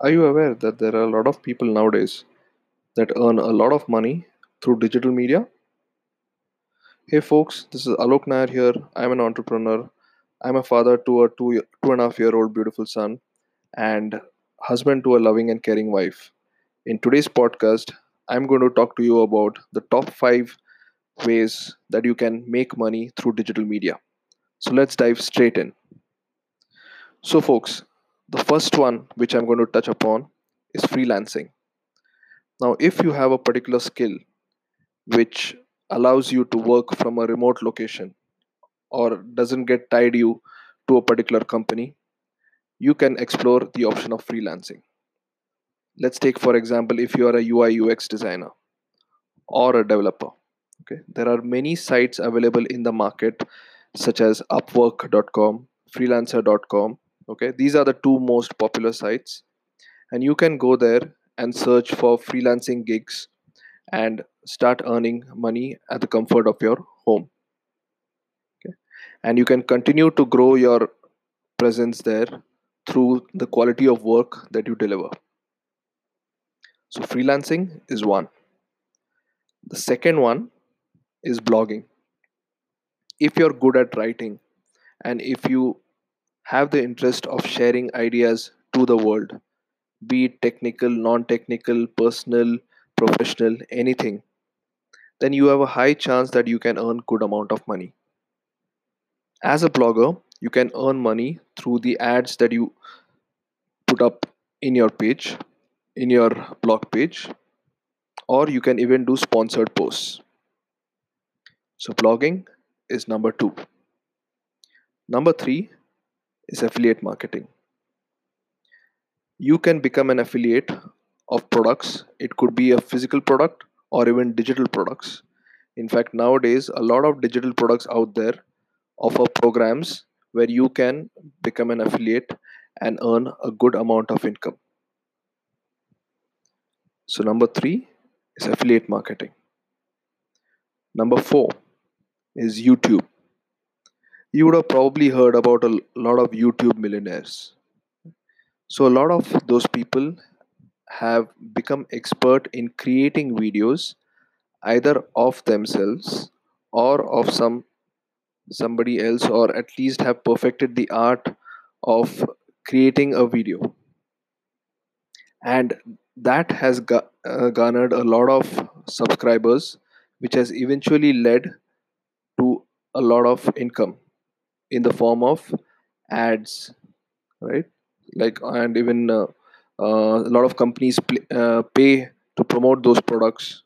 Are you aware that there are a lot of people nowadays that earn a lot of money through digital media? Hey folks, this is Alok Nair here. I'm an entrepreneur. I'm a father to a two, two and a half year old beautiful son and husband to a loving and caring wife. In today's podcast, I'm going to talk to you about the top five ways that you can make money through digital media. So let's dive straight in. So, folks, the first one which I'm going to touch upon is freelancing. Now, if you have a particular skill which allows you to work from a remote location or doesn't get tied you to a particular company, you can explore the option of freelancing. Let's take, for example, if you are a UI UX designer or a developer. Okay, there are many sites available in the market, such as Upwork.com, Freelancer.com, okay these are the two most popular sites. And you can go there and search for freelancing gigs and start earning money at the comfort of your home. Okay and you can continue to grow your presence there through the quality of work that you deliver. So freelancing is one. The second one is blogging. If you're good at writing and if you have the interest of sharing ideas to the world, be it technical, non technical, personal, professional, anything, then you have a high chance that you can earn good amount of money. As a blogger, you can earn money through the ads that you put up in your page, in your blog page, or you can even do sponsored posts. So, blogging is number two. Number three is affiliate marketing. You can become an affiliate of products. It could be a physical product or even digital products. In fact, nowadays, a lot of digital products out there offer programs where you can become an affiliate and earn a good amount of income. So, number three is affiliate marketing. Number four is YouTube you would have probably heard about a lot of YouTube millionaires. So, a lot of those people have become expert in creating videos either of themselves or of some somebody else or at least have perfected the art of creating a video and that has uh, garnered a lot of subscribers which has eventually led to a lot of income in the form of ads right? Like and even uh, uh, a lot of companies uh, pay to promote those products.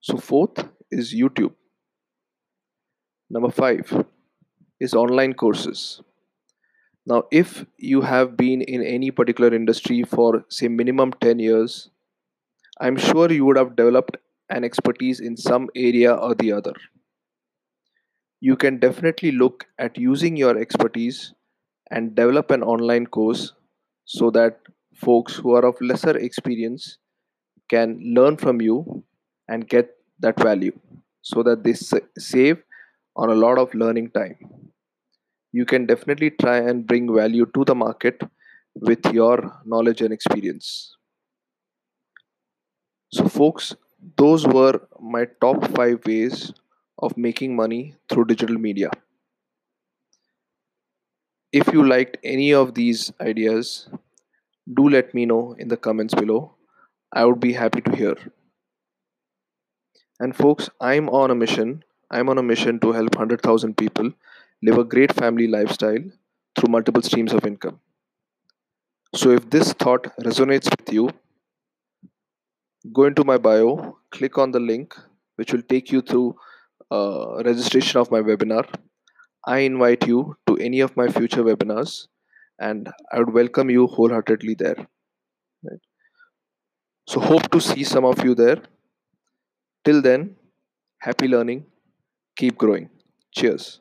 So fourth is youtube. Number 5 is online courses. Now if you have been in any particular industry for say minimum 10 years i'm sure you would have developed an expertise in some area or the other you can definitely look at using your expertise and develop an online course so that folks who are of lesser experience can learn from you and get that value so that they save on a lot of learning time. You can definitely try and bring value to the market with your knowledge and experience. So folks those were my top 5 ways of making money through digital media. If you liked any of these ideas, do let me know in the comments below. I would be happy to hear. And folks, I'm on a mission. I'm on a mission to help 100,000 people live a great family lifestyle through multiple streams of income. So if this thought resonates with you, go into my bio, click on the link which will take you through uh, registration of my webinar. I invite you to any of my future webinars and I would welcome you wholeheartedly there. So, hope to see some of you there. Till then, happy learning, keep growing. Cheers.